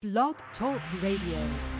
Blog Talk Radio.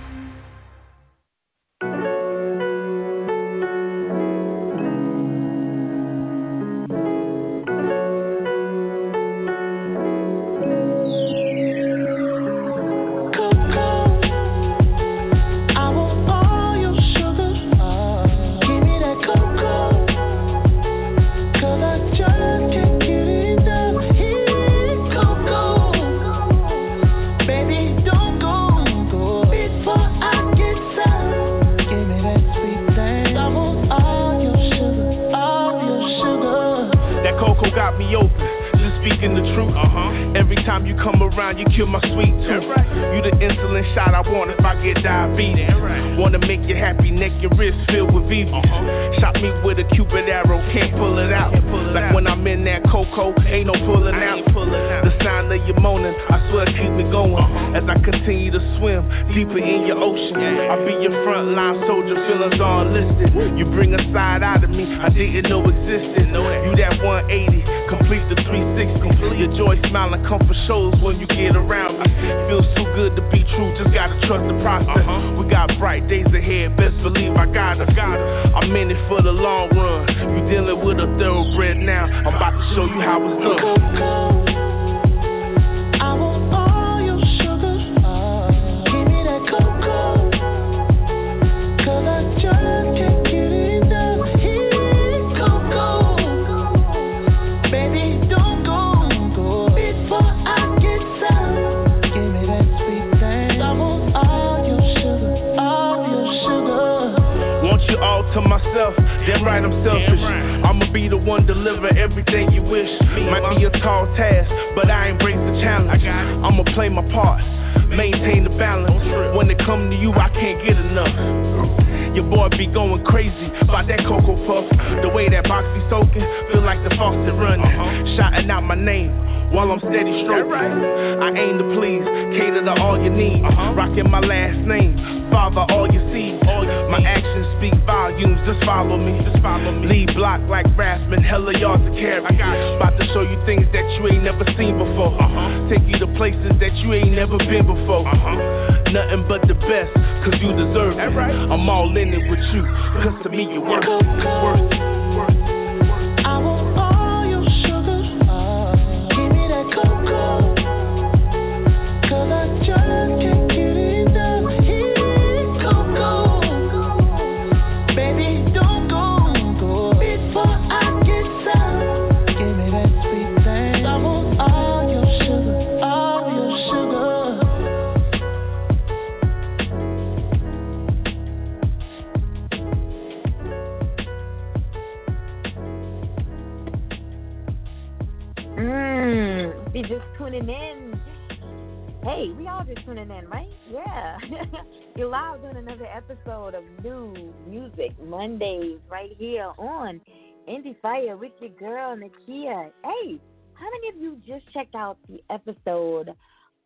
Checked out the episode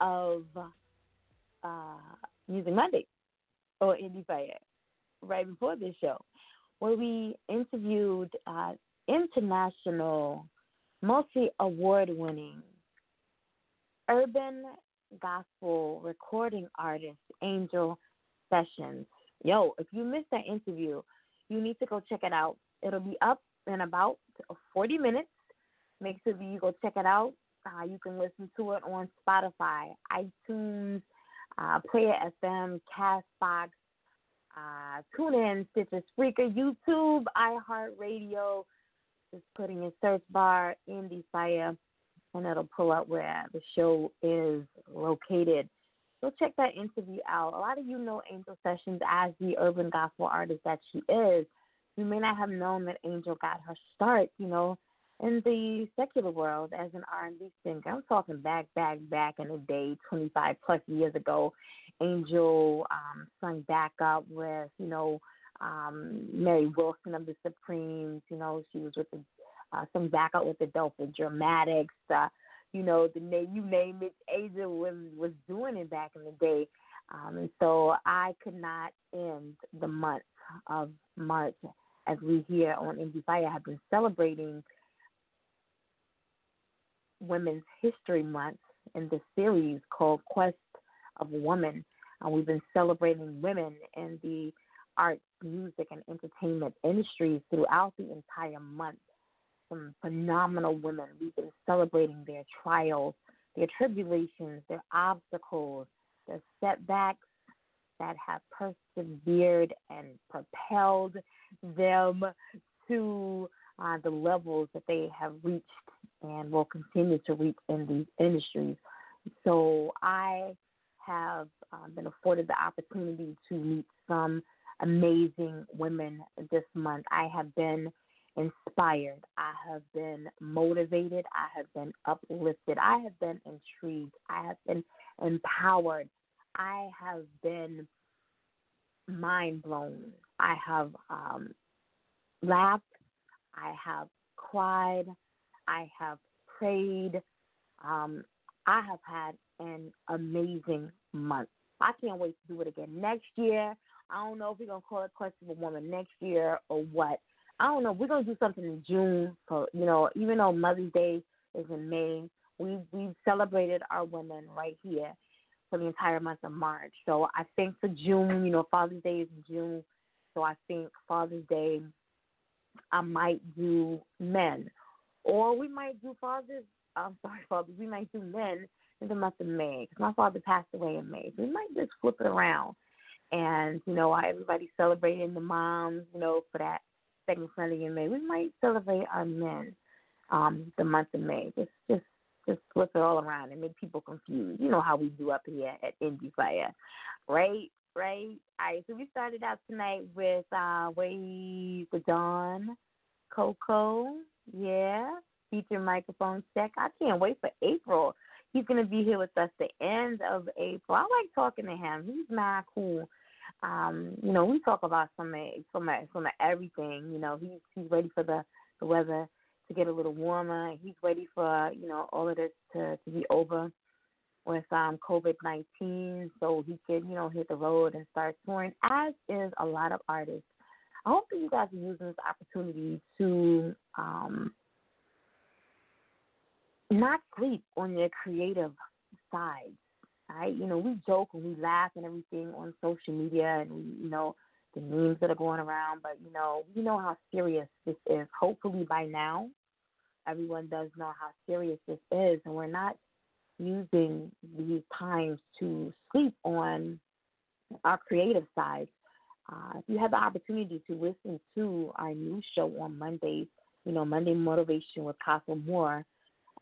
of uh, Music Monday or Indie Fire right before this show, where we interviewed uh, international, multi award winning urban gospel recording artist Angel Sessions. Yo, if you missed that interview, you need to go check it out. It'll be up in about 40 minutes. Make sure that you go check it out. Uh, you can listen to it on Spotify, iTunes, uh, Player FM, Castbox, uh, TuneIn, Stitcher, Spreaker, YouTube, iHeartRadio. Just putting in search bar Indie Fire, and it'll pull up where the show is located. So check that interview out. A lot of you know Angel Sessions as the urban gospel artist that she is. You may not have known that Angel got her start, you know, in the secular world as an R&B singer. I'm talking back, back, back in the day, 25 plus years ago. Angel um, sung back up with, you know, um, Mary Wilson of the Supremes. You know, she was with the, uh, some back up with the Delta Dramatics. Uh, you know, the name you name it, Angel was was doing it back in the day. Um, and so I could not end the month of March as we here on Indie Fire have been celebrating Women's History Month in this series called Quest of women. Uh, we've been celebrating women in the arts, music, and entertainment industries throughout the entire month. Some phenomenal women. We've been celebrating their trials, their tribulations, their obstacles, their setbacks that have persevered and propelled them to uh, the levels that they have reached and will continue to reach in these industries. So I have uh, been afforded the opportunity to meet some amazing women this month. I have been inspired. I have been motivated. I have been uplifted. I have been intrigued. I have been empowered. I have been mind blown. I have um, laughed. I have cried. I have prayed. Um, I have had an amazing month. I can't wait to do it again next year. I don't know if we're gonna call it Question of a Woman next year or what. I don't know. We're gonna do something in June for you know, even though Mother's Day is in May, we we've celebrated our women right here for the entire month of March. So I think for June, you know, Father's Day is in June. So I think Father's Day I might do men. Or we might do Father's I'm sorry, Father, we might do men in the month of May because my father passed away in May. So we might just flip it around and you know, everybody's celebrating the moms, you know, for that second Sunday in May. We might celebrate our men um, the month of May. Just just just flip it all around and make people confused. You know how we do up here at Indie Fire. Right? Right? All right, so we started out tonight with uh Wave with Dawn, Coco, yeah, feature microphone check. I can't wait for April. He's gonna be here with us the end of April. I like talking to him. He's mad cool um, you know, we talk about some some some everything. You know, he's he's ready for the the weather to get a little warmer. He's ready for you know all of this to to be over with um COVID nineteen, so he can you know hit the road and start touring. As is a lot of artists. I hope that you guys are using this opportunity to um not sleep on your creative side right? You know, we joke and we laugh and everything on social media and we, you know, the memes that are going around, but you know, we know how serious this is. Hopefully by now everyone does know how serious this is and we're not using these times to sleep on our creative side. Uh, if you have the opportunity to listen to our new show on Mondays, you know, Monday Motivation with Castle Moore,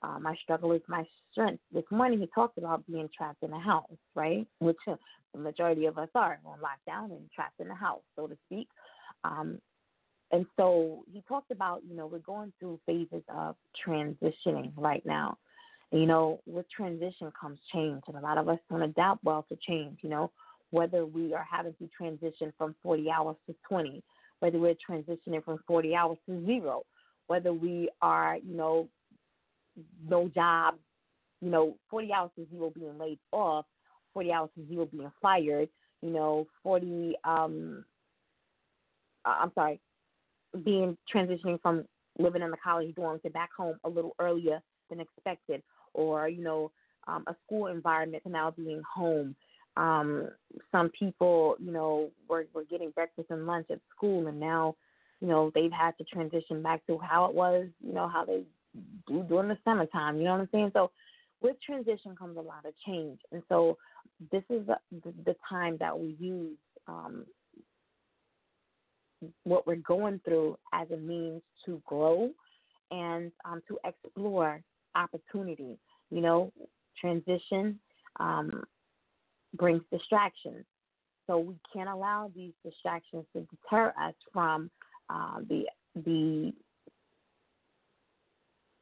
uh, my struggle is my strength. This morning he talked about being trapped in a house, right? Which the majority of us are on lockdown and trapped in the house, so to speak. Um, and so he talked about, you know, we're going through phases of transitioning right now. You know, with transition comes change, and a lot of us don't adapt well to change. You know, whether we are having to transition from 40 hours to 20, whether we're transitioning from 40 hours to zero, whether we are, you know, no job, you know, 40 hours to zero being laid off, 40 hours to zero being fired, you know, 40, um, uh, I'm sorry, being transitioning from living in the college dorm to back home a little earlier than expected, or, you know, um, a school environment to now being home. Um, some people, you know, were, were getting breakfast and lunch at school, and now, you know, they've had to transition back to how it was, you know, how they do during the summertime. You know what I'm saying? So with transition comes a lot of change, and so this is the, the time that we use um, what we're going through as a means to grow and um, to explore opportunity. You know, transition um, brings distractions. So we can't allow these distractions to deter us from uh, the the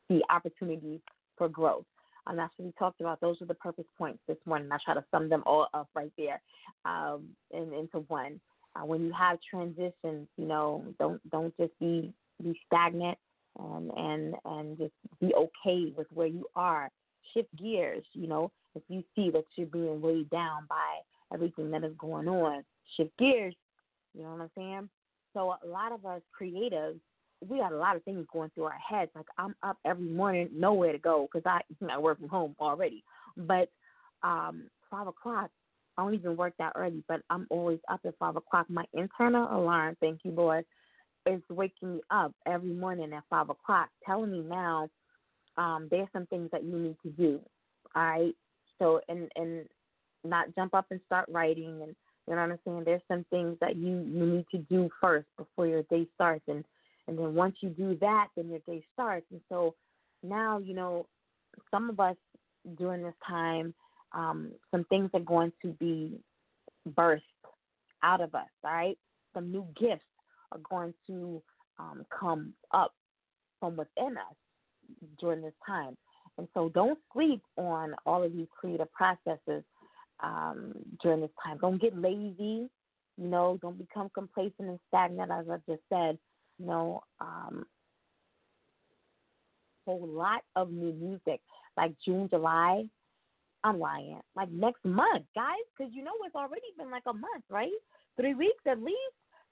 the opportunity for growth. And that's what we talked about. Those are the purpose points this morning. I try to sum them all up right there um, in, into one. Uh, when you have transitions, you know, don't don't just be be stagnant and and and just be okay with where you are. Shift gears. You know, if you see that you're being weighed down by everything that is going on, shift gears. You know what I'm saying? So a lot of us creatives we got a lot of things going through our heads. Like I'm up every morning, nowhere to go because I you know, I work from home already. But um, five o'clock, I don't even work that early, but I'm always up at five o'clock. My internal alarm, thank you, Lord, is waking me up every morning at five o'clock, telling me now um, there's some things that you need to do. All right. So and and not jump up and start writing and you know what I'm saying? There's some things that you, you need to do first before your day starts and and then once you do that then your day starts. And so now, you know, some of us during this time, um, some things are going to be birthed out of us, all right? Some new gifts are going to um, come up from within us during this time. And so don't sleep on all of these creative processes um, during this time. Don't get lazy. You know, don't become complacent and stagnant, as I just said. You know, um, whole lot of new music, like June, July. I'm lying. Like next month, guys, because you know it's already been like a month, right? Three weeks at least.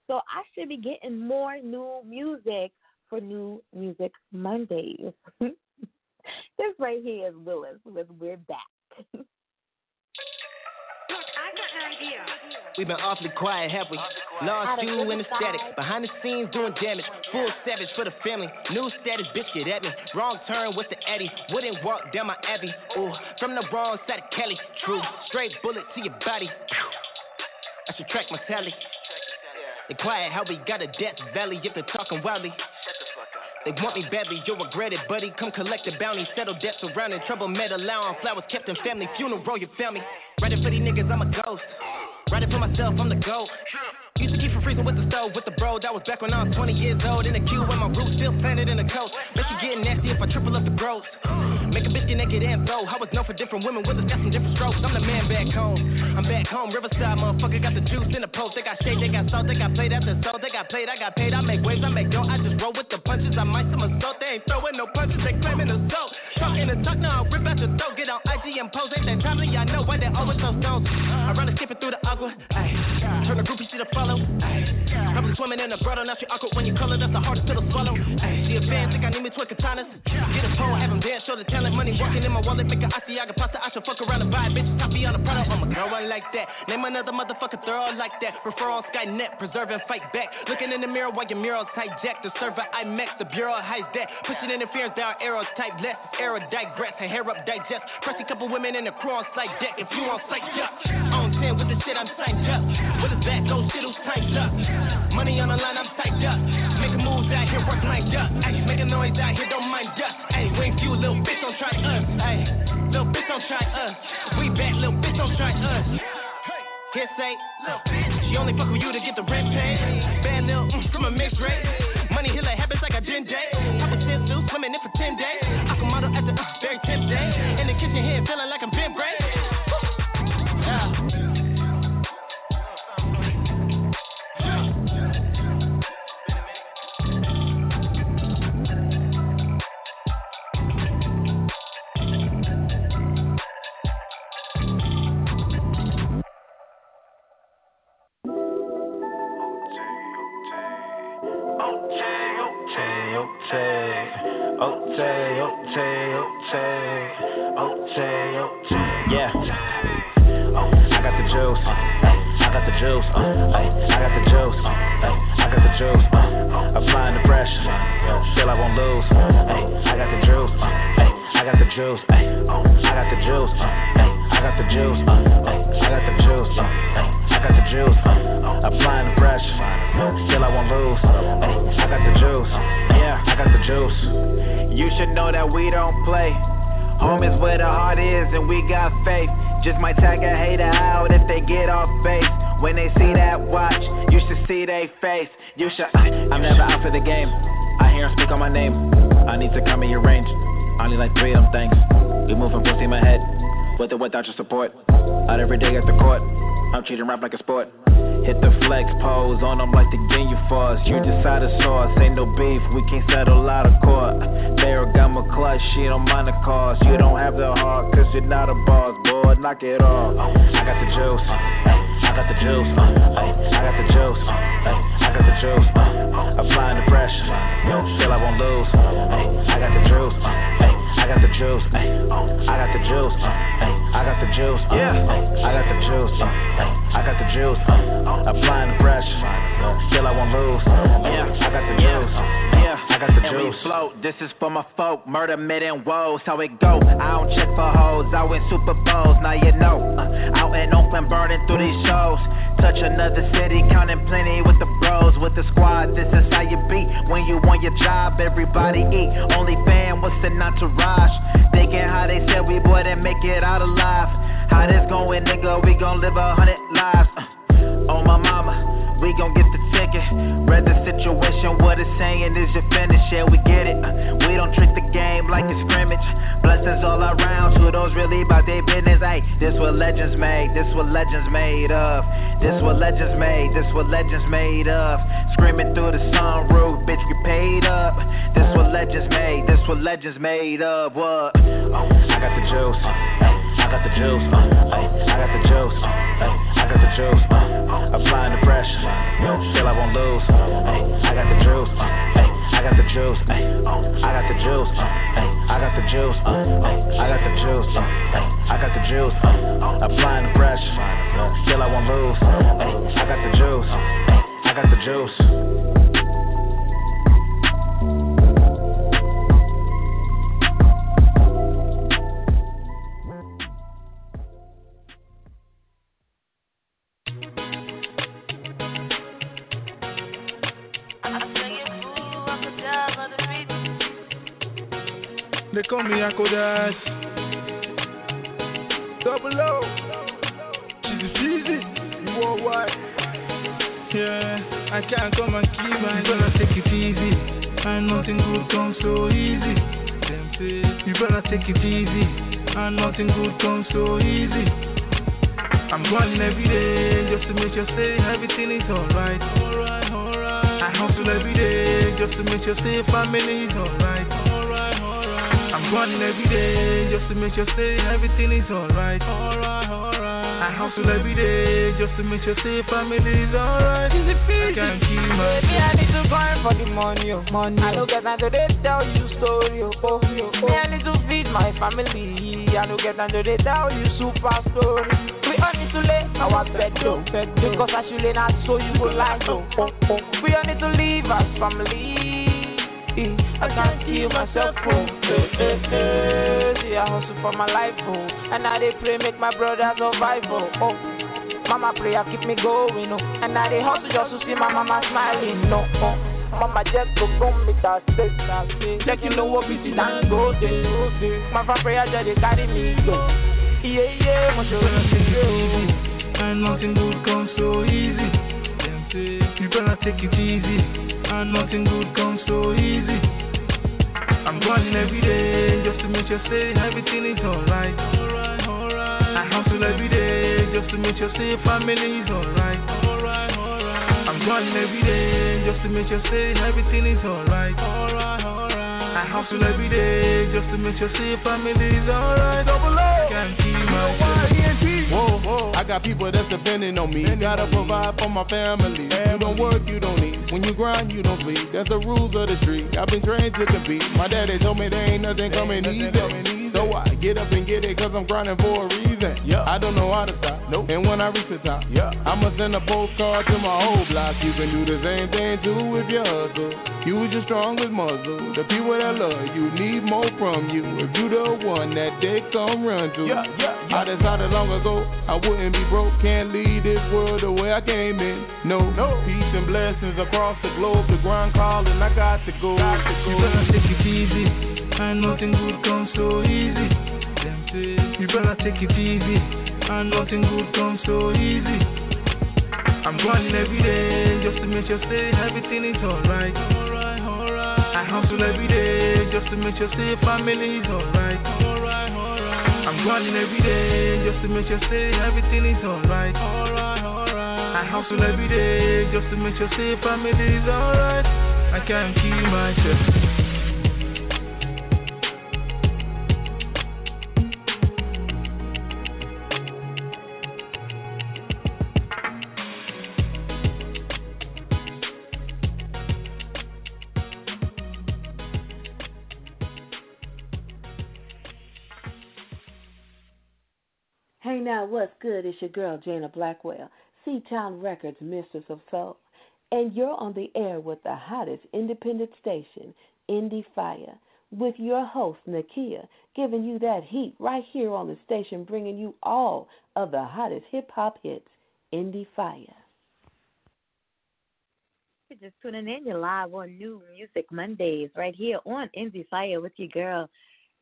So I should be getting more new music for New Music Mondays. this right here is Willis with We're Back. We've been awfully quiet, have we? Lost you in the static. Behind the scenes doing damage. Full savage for the family. New status, bitch, get at me. Wrong turn with the Eddie. Wouldn't walk down my Abbey. Ooh, from the wrong side of Kelly. True, straight bullet to your body. I should track my tally. The quiet, how we got a death valley if they're talking wildly. They want me badly, you'll regret it, buddy. Come collect the bounty, settle debts surrounding trouble, med allowing flowers kept in family, funeral, your family. Ready for these niggas, I'm a ghost. Writing for myself, I'm the GOAT. Used to keep from freezing with the stove, with the bro. That was back when I was 20 years old. In the queue with my roots still planted in the coast. Bet you getting nasty if I triple up the gross. Make a bitch get naked and blow. I was known for different women, with us got some different strokes. I'm the man back home. I'm back home, Riverside, motherfucker. Got the juice in the post. They got shade, they got salt, they got played after salt. They got played, I got paid. I make waves, I make dough. I just roll with the punches. I might some assault. They ain't throwing no punches, they claiming assault. Talking the talk, now I'll rip out your throat. Get on IG and pose. Ain't that timely, I know why they always so stones. I run a skipping through the aqua. Turn the groupie shit to Ay. I'm swimming in the grotto, now she awkward when you color, that's the hardest pill to swallow. She advanced, think I need me twin katanas. Get a pole, have him dance, show the talent, money walking in my wallet, make a Asiago pasta, I should fuck around and buy a bitch, copy on the product. I'm a girl, I like that. Name another motherfucker thorough like that. Refer on Skynet, preserve and fight back. Looking in the mirror while your mural's hijacked. The server IMAX, the bureau hides that. Pushing interference, are arrows type less. Arrow digress, her hair up, digest. Press a couple women in the crew on slide deck. If you on sight, up. On 10 with the shit, I'm signed up. With his back, go shit, timed up. Money on the line, I'm tight up. Making moves out here, work lined up. Ay, making noise out here, don't mind us. Ay, wait you, little bitch, don't try us. Ay, little bitch, don't try us. We back, little bitch, don't try us. Can't say, she only fuck with you to get the rent paid. Bad little mm, from a mixed rate. In my head, with or without your support. Out every day at the court. I'm treating rap like a sport. Hit the flex pose on them like the game you force. You decide to source, ain't no beef, we can't settle out of court. Mayor got my clutch, she don't mind the cost. You don't have the heart, cause you're not a boss, boy, knock it off. I got the juice, I got the juice, I got the juice, I got the juice. Applying the pressure, still I won't lose. I got the juice, I got the juice, uh, ay. I got the juice, uh, ay. I got the juice, uh, yeah. I got the juice. I got the juice, applying the pressure, still I won't lose. Yeah, I got the juice afloat. This is for my folk, murder, mid, and woes. How it go? I don't check for hoes. I win Super Bowls, now you know. Uh, out in Oakland, burning through these shows. Touch another city, counting plenty with the bros, with the squad. This is how you be when you want your job. Everybody eat. Only fan, what's the entourage? Thinking how they said we wouldn't make it out alive. How this going, nigga? We gon' live a hundred lives. Uh, oh my mama. We gon' get the ticket. Read the situation, what it's saying is your finish. Yeah, we get it. Uh, we don't treat the game like it's scrimmage. Blessings all around to those really about their business. Hey, this what legends made. This what legends made of. This what legends made. This what legends made of. Screaming through the sunroof, bitch, get paid up. This what legends made. This what legends made of. What? I got the juice. Uh, I got the juice. Uh, I got the juice. Uh, I got the juice. Uh, applying the pressure. Still I won't lose. I got the juice. I got the juice. I got the juice. I got the juice. I got the juice. I got the juice. Applying the pressure. Still I won't lose. I got the juice. I got the juice. They call me Akadaz. Double O. She's easy. Worldwide. Yeah, I can't come and keep my. Better take it easy. And nothing good comes so easy. You better take it easy. And nothing good comes so easy. I'm grinding every day just to make sure say everything is alright. Alright, alright. I hustle every day just to make sure say family is alright. I'm running every day just to make sure say everything is alright. Alright, alright. I hustle every day just to make sure say family is alright. I can't keep my Me, I need to grind for the money, oh. money. Oh. I don't get time to they tell you story, oh, oh. oh, oh. Me, I need to feed my family. I don't get time to they tell you super story. We all need to lay our oh. bed, oh. Because I should lay not so you go like, oh. oh, oh. We all need to leave as family. I can't keep myself hey. See, I hustle for my life, oh. And I they pray make my brother survive, oh. Mama prayer keep me going, oh. And I they hustle just to see my mama smiling, no. Oh. Mama just go from me that space. Check you know what we did and go there. My prayer just they carry me go. Yeah, yeah, my show. And nothing good comes so easy. You better take it easy and nothing good comes so easy. I'm grinding every day just to make sure say everything is alright. Alright, alright. I hustle every day just to make sure say family is alright. Alright, alright. I'm grinding every day just to make sure say everything is alright. Alright, alright. I hustle every day just to make sure say family is alright. Double O. Can't keep myself. Whoa, whoa. I got people that's depending on me. Gotta provide for my family. You don't work, you don't eat. When you grind, you don't sleep. That's the rules of the street. I've been trained to compete. My daddy told me there ain't nothing coming easy. So I get up and get it cause I'm grinding for a reason. Yeah. I don't know how to stop. Nope. And when I reach the top, yeah. I'ma send a postcard to my whole block. You can do the same thing too with your hustle. You was your strongest muscle. The people that love you need more from you. If you the one that they come run to. Yeah, yeah, yeah. I decided long ago I wouldn't be broke, can't leave this world the way I came in. No, no. Peace and blessings across the globe. The grind calling, I got to go. Got to go. You better take it easy, and nothing good comes so easy. You better take it easy, and nothing good comes so easy. I'm grinding every day just to make sure say everything is alright. Alright, alright. I hustle every day just to make sure say family is alright. Alright, alright. I'm grinding every day just to make sure say everything is alright. Alright, alright. I hustle every day just to make sure say family is alright. I can't keep myself. Hey now, what's good? It's your girl, Jana Blackwell, C Town Records, Mistress of Soul. And you're on the air with the hottest independent station, Indie Fire with your host, Nakia, giving you that heat right here on the station, bringing you all of the hottest hip hop hits. Indie Fire. You're just tuning in. You're live on New Music Mondays right here on Indie Fire with your girl,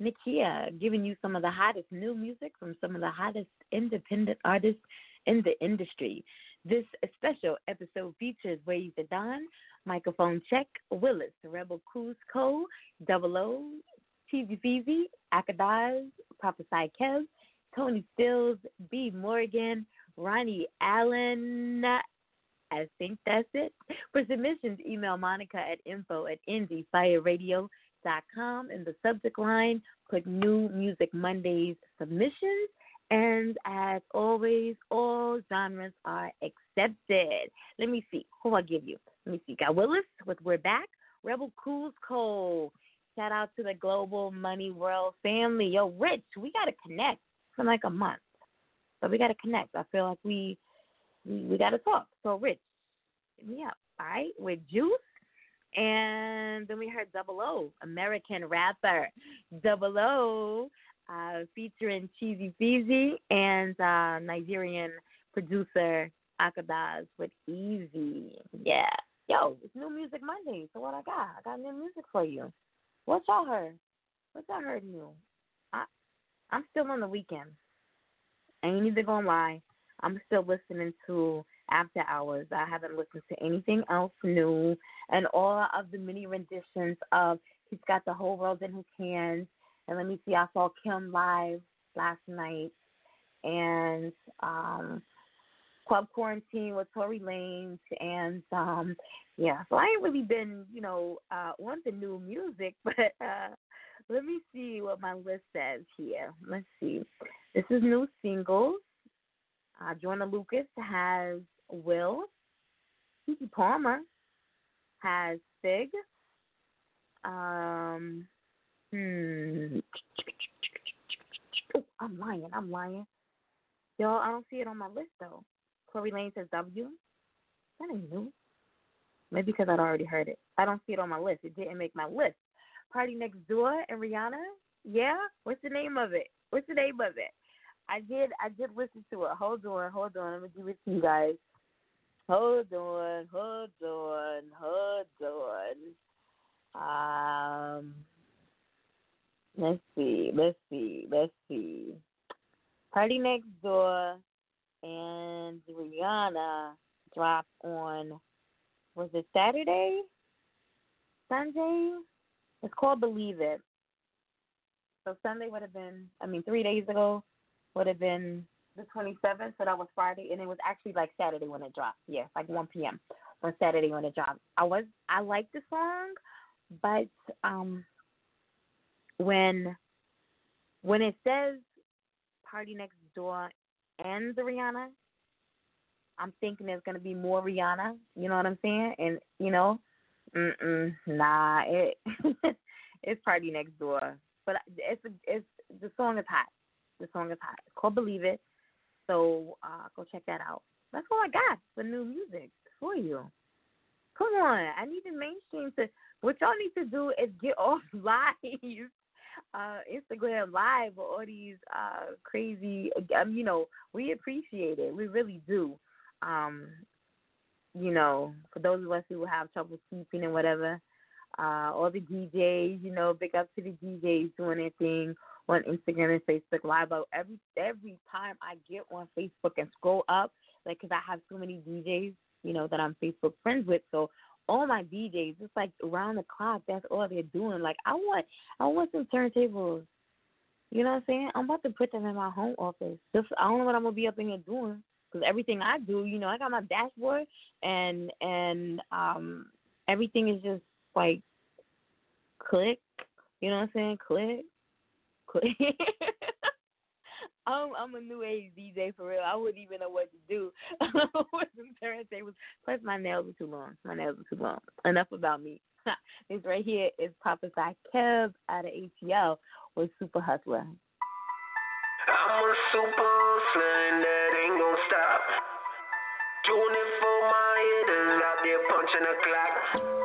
Nakia, giving you some of the hottest new music from some of the hottest independent artists in the industry. This special episode features Ways to Don, Microphone Check, Willis, Rebel Cusco, Double O, TV Feezy, Akadaz, Prophesy Kev, Tony Stills, B. Morgan, Ronnie Allen. I think that's it. For submissions, email Monica at info at indiefireradio.com. In the subject line, put New Music Mondays submissions and as always, all genres are accepted. Let me see. Who I give you? Let me see. Got Willis with We're Back. Rebel Cusco. Shout out to the Global Money World family. Yo, Rich, we got to connect for like a month. So we got to connect. I feel like we we, we got to talk. So, Rich, hit me up. All right? With Juice. And then we heard Double O, American rapper. Double O uh, featuring Cheesy Feezy and uh, Nigerian producer Akadaz with Easy. Yeah. Yo, it's New Music Monday. So what I got? I got new music for you. What y'all heard? What y'all heard new? I I'm still on the weekend. Ain't even gonna lie. I'm still listening to After Hours. I haven't listened to anything else new. And all of the mini renditions of He's Got the Whole World in His Hands and let me see, I saw Kim live last night and um Club Quarantine with Tory Lanez and um yeah, so I ain't really been, you know, uh on the new music, but uh let me see what my list says here. Let's see. This is new singles. Uh Joyner Lucas has Will. Keke Palmer has Fig. Um Hmm. I'm lying. I'm lying. Y'all, I don't see it on my list though. Tory Lane says W. That ain't new. Maybe because I'd already heard it. I don't see it on my list. It didn't make my list. PartyNextDoor and Rihanna. Yeah. What's the name of it? What's the name of it? I did. I did listen to it. Hold on. Hold on. Let me give it to you guys. Hold on. Hold on. Hold on. Um. Let's see. Let's see. Let's see. Party Next Door and Rihanna dropped on was it Saturday? Sunday? It's called Believe It. So Sunday would have been I mean three days ago would have been the twenty seventh, so that was Friday and it was actually like Saturday when it dropped. Yeah, like one PM on Saturday when it dropped. I was I liked the song, but um when when it says Party Next Door and the Rihanna, I'm thinking there's gonna be more Rihanna. You know what I'm saying? And you know, mm nah, it it's Party Next Door. But it's it's the song is hot. The song is hot. It's called Believe It. So uh, go check that out. That's all I got for new music for you. Come on, I need the mainstream to. What y'all need to do is get off live uh, Instagram Live or all these uh, crazy. Um, you know, we appreciate it. We really do. Um, you know, for those of us who have trouble sleeping and whatever, uh, all the DJs, you know, big up to the DJs doing their thing on Instagram and Facebook Live. But every every time I get on Facebook and scroll up, like, cause I have so many DJs, you know, that I'm Facebook friends with, so all my DJs, it's like around the clock. That's all they're doing. Like I want, I want some turntables. You know what I'm saying? I'm about to put them in my home office. Just I don't know what I'm gonna be up in here doing because everything I do, you know, I got my dashboard and and um everything is just like click. You know what I'm saying? Click, click. I'm I'm a new age DJ for real. I wouldn't even know what to do with some turntables. Plus, my nails are too long. My nails are too long. Enough about me. this right here is Prophesy Kev out of ATL with Super Hustler. I'm a super hustler that ain't gonna stop. Doing it for my hitters out there punching the clock.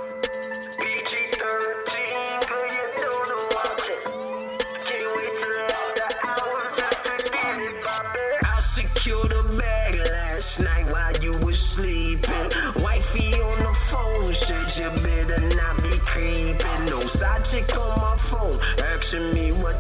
creeping. No side chick on my phone, asking me what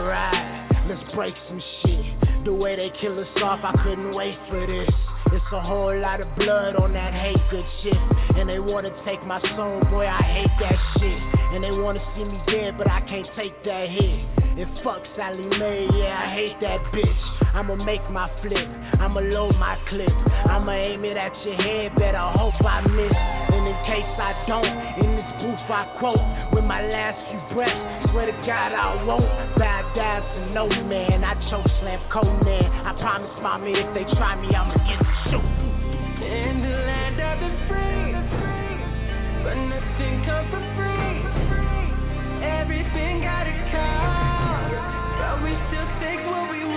Let's start a ride. Let's break some shit. The way they kill us off, I couldn't wait for this. It's a whole lot of blood on that hate good shit. And they wanna take my soul, boy, I hate that shit. And they wanna see me dead, but I can't take that hit. And fuck Sallie Mae, yeah, I hate that bitch. I'ma make my flip, I'ma load my clip. I'ma aim it at your head, better hope I miss. And in case I don't, in this booth I quote with my last few breaths. Swear to God I won't bow down to no man. I choke slam Conan. I promise, mommy, if they try me, I'ma get the shoot. In the land of the free, but nothing comes for free. Everything got a cost, but we still take what we want.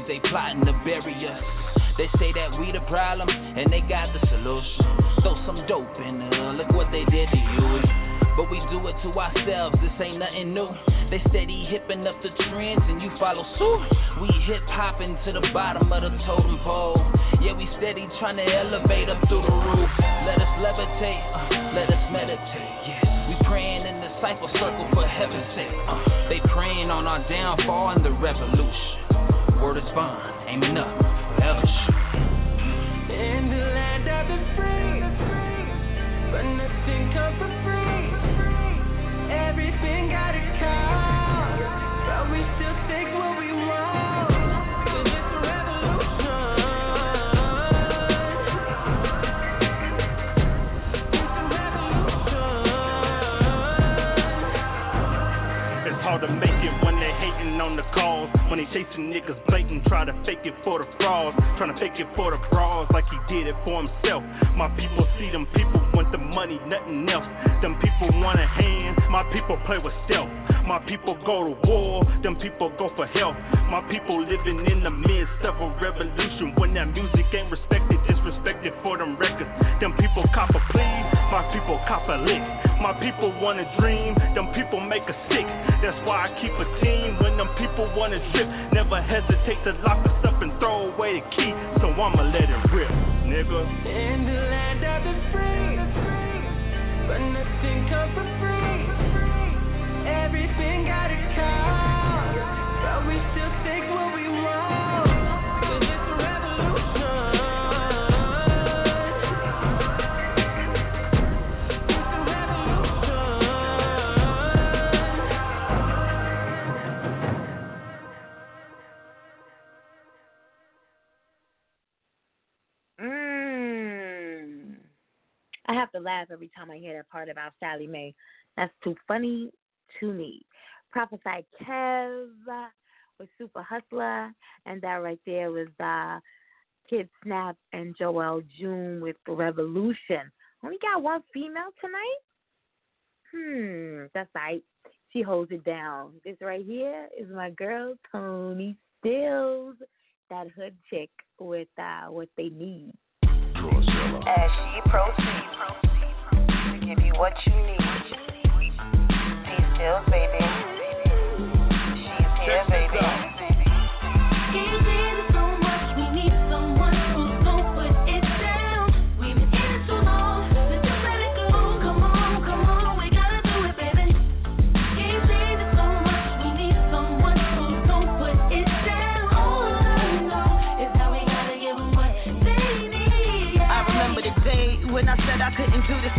They plotting to bury us. They say that we the problem and they got the solution. Throw some dope in the there, look what they did to you. But we do it to ourselves, this ain't nothing new. They steady hipping up the trends and you follow suit. We hip hopping to the bottom of the totem pole. Yeah, we steady trying to elevate up through the roof. Let us levitate, uh, let us meditate. Yeah, we praying in the cypher circle for heaven's sake. Uh, they praying on our downfall and the revolution. Word is bond, aiming up, forever. In the land of the free, but nothing comes chasing niggas blatant, try to fake it for the frauds. Trying to fake it for the bras like he did it for himself. My people see them people want the money, nothing else. Them people want a hand, my people play with stealth. My people go to war, them people go for help. My people living in the midst of a revolution. When that music ain't respected, disrespected for them records. Them people cop a plea, my people cop a lick. My people wanna dream, them people make us sick. That's why I keep a team when them people wanna trip. Never hesitate to lock us up and throw away the key. So I'ma let it rip, nigga. In the land of the free, but nothing comes for free. Everything got a cost, but we still laugh every time I hear that part about Sallie Mae. That's too funny to me. Prophesy Kev with Super Hustler, and that right there was uh, Kid Snap and Joel June with Revolution. Only got one female tonight? Hmm, that's right. She holds it down. This right here is my girl Tony Stills, that hood chick with uh, what they need. As she proceeds to give you what you need. T Stills, baby.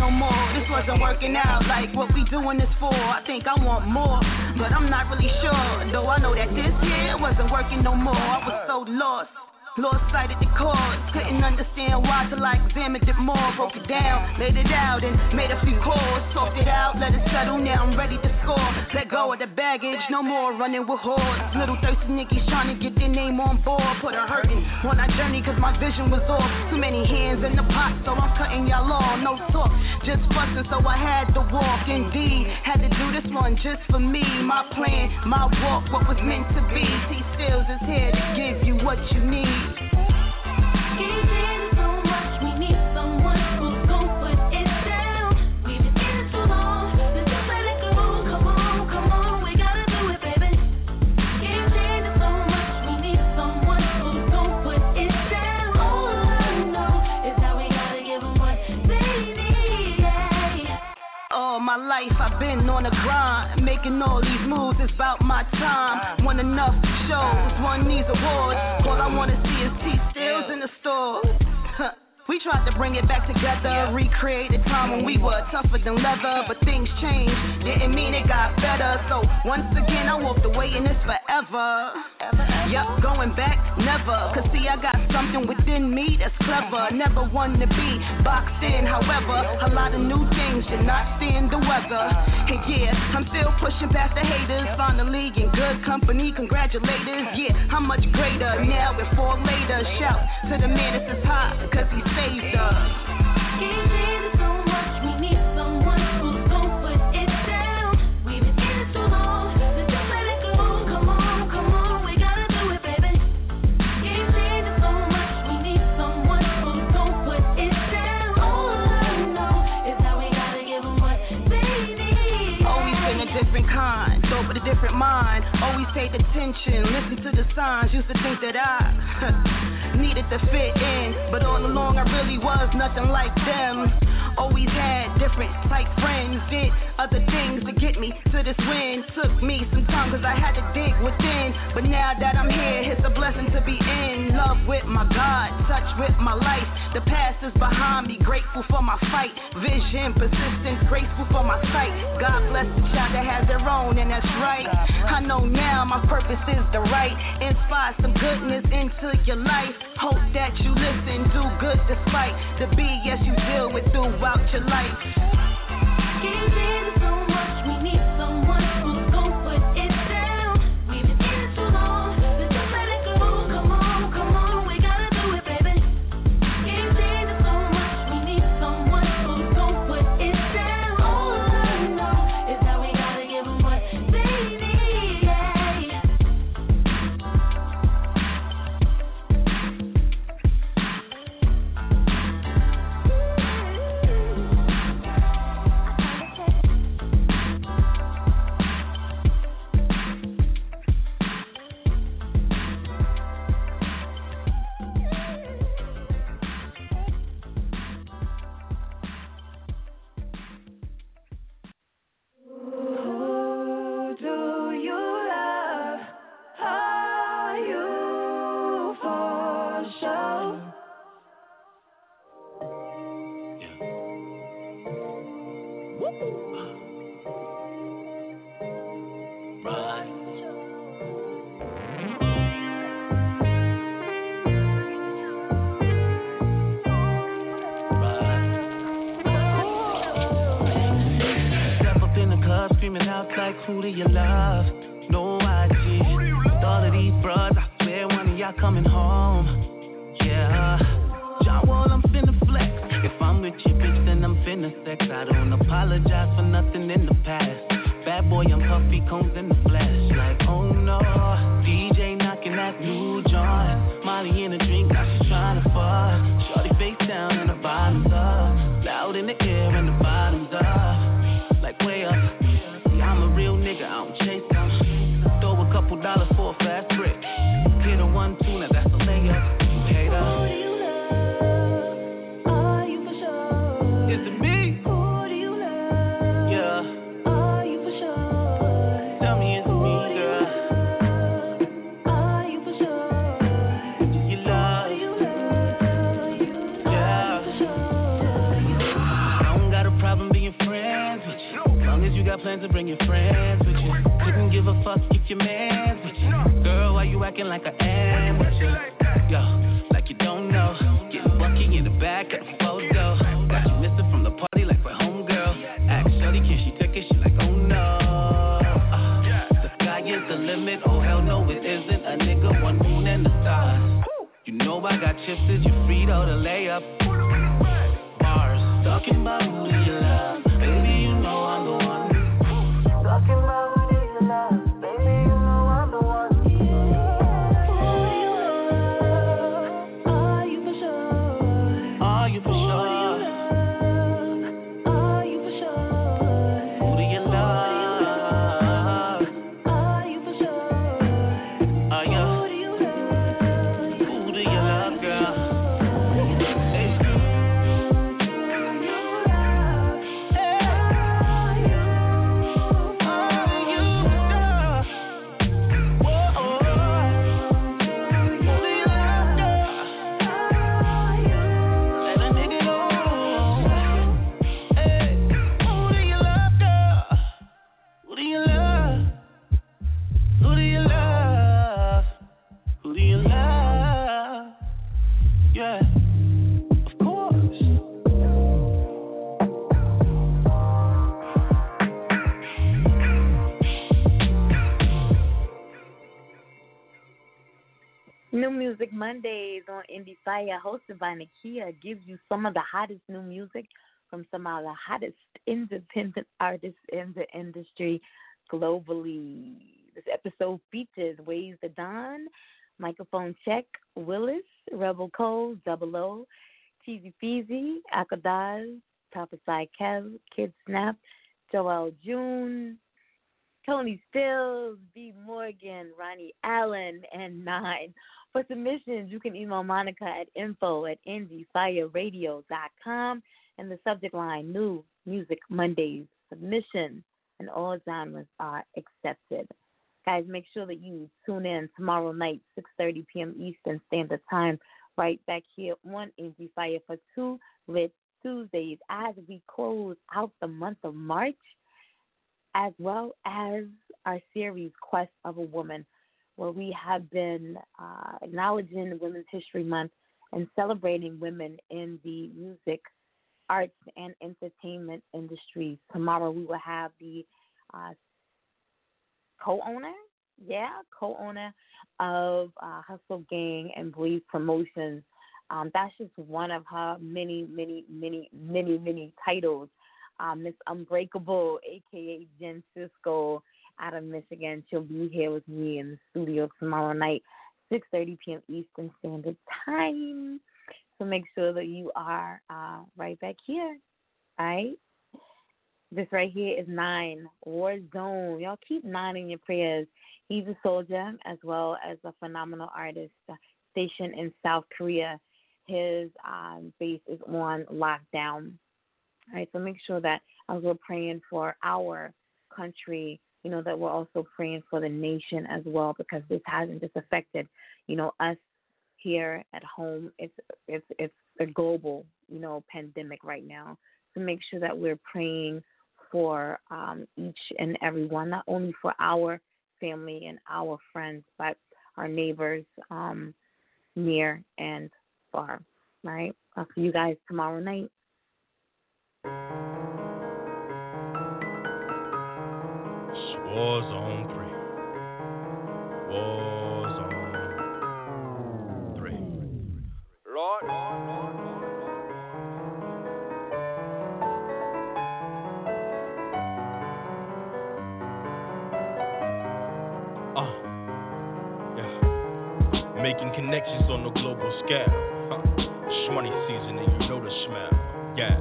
No more. This wasn't working out like what we doing this for. I think I want more, but I'm not really sure. Though I know that this here wasn't working no more. I was so lost. Lost sight of the cause, couldn't understand why till I examined it more. Broke it down, laid it out, and made a few calls. Talked it out, let it settle, now I'm ready to score. Let go of the baggage, no more running with hordes. Little thirsty niggas trying to get their name on board. Put a hurting on our journey, cause my vision was off. Too many hands in the pot, so I'm cutting y'all off. No talk, just fussing, so I had to walk. Indeed, had to do this one just for me. My plan, my walk, what was meant to be. T is here to give you what you need. Life, I've been on a grind. Making all these moves, it's about my time. Uh. Won enough shows, uh. won these awards. Uh. All I wanna see is T Stills in the store. We tried to bring it back together, recreate a time when we were tougher than leather, but things changed. Didn't mean it got better. So once again, I walked away and it's forever. Yup, going back, never. Cause see, I got something within me that's clever. Never one to be boxed in, however, a lot of new things did not stand the weather. And yeah, I'm still pushing past the haters. League in good company, congratulators. Yeah, how much greater now with four later. Shout to the man that's hot, cause he's saved us. Different mind. Always paid attention, listen to the signs. Used to think that I needed to fit in, but all along I really was nothing like them. Always had different type friends, did other things to get me to this win. Took me some time cause I had to dig within. But now that I'm here, it's a blessing to be in. Love with my God, touch with my life. The past is behind me, grateful for my fight. Vision, persistence, grateful for my sight. God bless the child that has their own, and that's right. I know now my purpose is the right. Inspire some goodness into your life. Hope that you listen, do good despite the BS you deal with throughout your life. Bring your friends with you. Couldn't give a fuck if your man's with you. Girl, why you acting like I am with you? Yo, like you don't know. Getting bucky in the back of the photo. Got you missing from the party like we're homegirl. Ask Shorty, can she take it? She like, oh no. Uh, the sky is the limit. Oh hell no, it isn't. A nigga, one moon and the stars. You know I got chips, is you free to lay up? Bars. Talking about who you love? Mondays on Indie Fire, hosted by Nakia, gives you some of the hottest new music from some of the hottest independent artists in the industry globally. This episode features Ways the Don, Microphone Check, Willis, Rebel Cole, Double O, Cheesy Feezy, Akadaz, Side Kev, Kid Snap, Joel June, Tony Stills, B. Morgan, Ronnie Allen, and Nine. For submissions, you can email Monica at info at indiefireradio.com and the subject line New Music Mondays submission, and all genres are accepted. Guys, make sure that you tune in tomorrow night, 6.30 p.m. Eastern Standard Time, right back here on Indie Fire for two lit Tuesdays as we close out the month of March as well as our series Quest of a Woman, where we have been uh, acknowledging Women's History Month and celebrating women in the music, arts, and entertainment industries. Tomorrow we will have the uh, co-owner, yeah, co-owner of uh, Hustle Gang and Breathe Promotions. Um, that's just one of her many, many, many, many, many titles um, Miss Unbreakable, aka Jen Cisco, out of Michigan. She'll be here with me in the studio tomorrow night, 6:30 p.m. Eastern Standard Time. So make sure that you are uh, right back here. All right. This right here is Nine War Zone. Y'all keep Nine in your prayers. He's a soldier as well as a phenomenal artist uh, stationed in South Korea. His um, base is on lockdown. All right, so make sure that as we're praying for our country, you know, that we're also praying for the nation as well, because this hasn't just affected, you know, us here at home. It's it's it's a global, you know, pandemic right now. So make sure that we're praying for um, each and every one, not only for our family and our friends, but our neighbors um, near and far. Right? I'll see you guys tomorrow night. Swan. Warzone 3. Warzone 3. Lord. Uh, yeah. Making connections on the global scale. Huh. Shmoney season, and you know the smell. Yeah.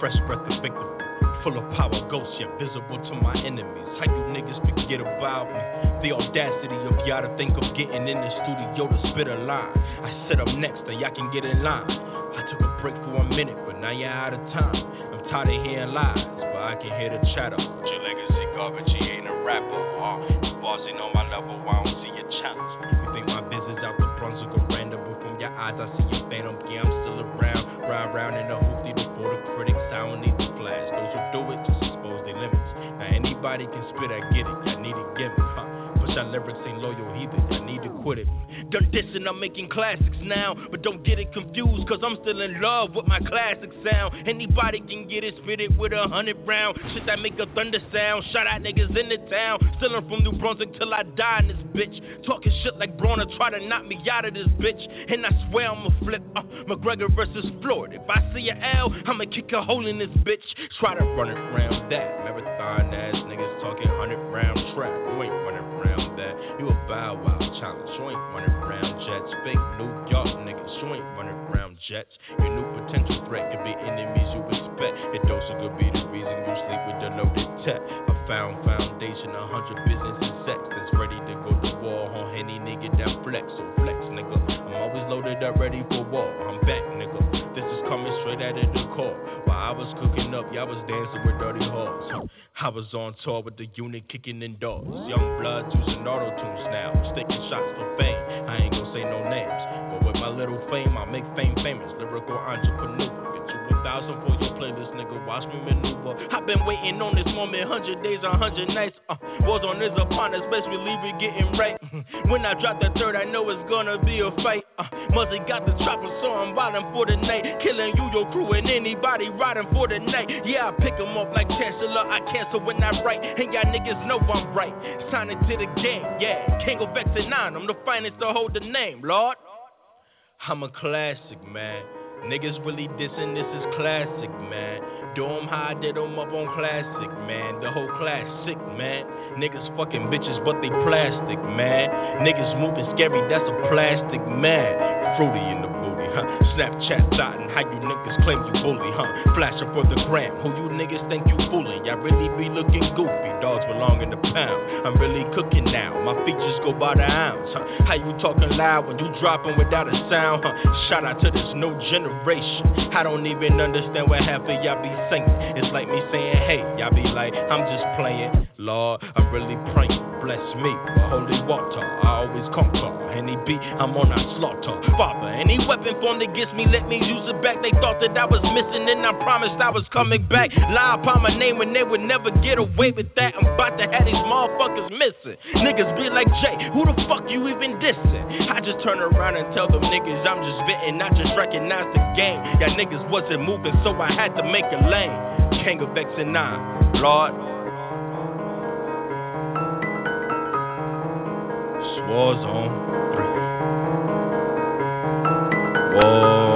Fresh breath convicted. Full of power, ghosts, yet visible to my enemies. How you niggas forget about me? The audacity of y'all to think of getting in the studio to spit a line. I set up next, so y'all can get in line. I took a break for a minute, but now you're out of time. I'm tired of hearing lies, but I can hear the chatter. Your legacy garbage, he ain't a rapper. Uh, you bossing on my level, I don't see your challenge. You think my business out the Brunswick or random, but from your eyes I see your phantom. Yeah, I'm still around, ride around in a anybody can spit, I get it. I need to give it. Our lyrics ain't loyal either. I need to quit it. Done and I'm making classics now. But don't get it confused, cause I'm still in love with my classic sound. Anybody can get it spitted with a hundred round. Shit that make a thunder sound. Shout out niggas in the town. Stealing from New Brunswick till I die in this bitch. Talking shit like Brawner try to knock me out of this bitch. And I swear I'ma flip. Uh, McGregor versus Floyd. If I see a L, I'ma kick a hole in this bitch. Try to run it around that. Marathon ass niggas talking hundred round trap. You ain't. You a bow wow. You ain't running around jets. Fake New York niggas. You ain't running around jets. Your new potential threat could be enemies you expect. It also could be the reason you sleep with the loaded tech. A found foundation, a hundred business and sex that's ready to go to war on any nigga that flex. So flex, nigga. I'm always loaded up, ready for war. I'm back, nigga. This is coming straight out of the core. I was cooking up, y'all was dancing with dirty. Huh. I was on tour with the unit kicking in doors. Young blood using auto tunes now. Sticking shots for fame. I ain't gonna say no names. But with my little fame, I make fame famous. Lyrical entrepreneur. Get you a thousand for your playlist, nigga. Watch me maneuver. I've been waiting on this moment, hundred days, a hundred nights. Uh, was on this upon us, best believe we getting right. when I drop that third, I know it's gonna be a fight. Uh, Muzzy got the chopper, so I'm riding for the night. Killing you, your crew, and anybody riding for the night. Yeah, I pick 'em up like Chancellor. I cancel when I write. And y'all niggas know I'm right. Sign it to the game, yeah. King of X and 9, I'm the finest to hold the name, Lord. I'm a classic, man. Niggas really dissing, this is classic, man. Do 'em how I did 'em up on classic, man. The whole classic, man. Niggas fucking bitches, but they plastic, man. Niggas moving scary, that's a plastic man. Fruity in the? Snapchat dotting, how you niggas claim you bully, huh? Flashing for the gram, who you niggas think you fooling? Y'all really be looking goofy, dogs belong in the pound. I'm really cooking now, my features go by the ounce, huh? How you talking loud when you dropping without a sound, huh? Shout out to this new generation. I don't even understand what half of y'all be saying. It's like me saying, hey, y'all be like, I'm just playing. Lord, I'm really praying. Bless me holy water. I always conquer. Any beat, I'm on a slaughter. Father, any weapon formed against me, let me use it back. They thought that I was missing, and I promised I was coming back. Lie upon my name when they would never get away with that. I'm about to have these motherfuckers missing. Niggas be like, Jay, who the fuck you even dissing? I just turn around and tell them niggas I'm just venting. I just recognize the game. Y'all niggas wasn't moving, so I had to make a lane. King of X and 9, Lord. Warzone 3. Warzone.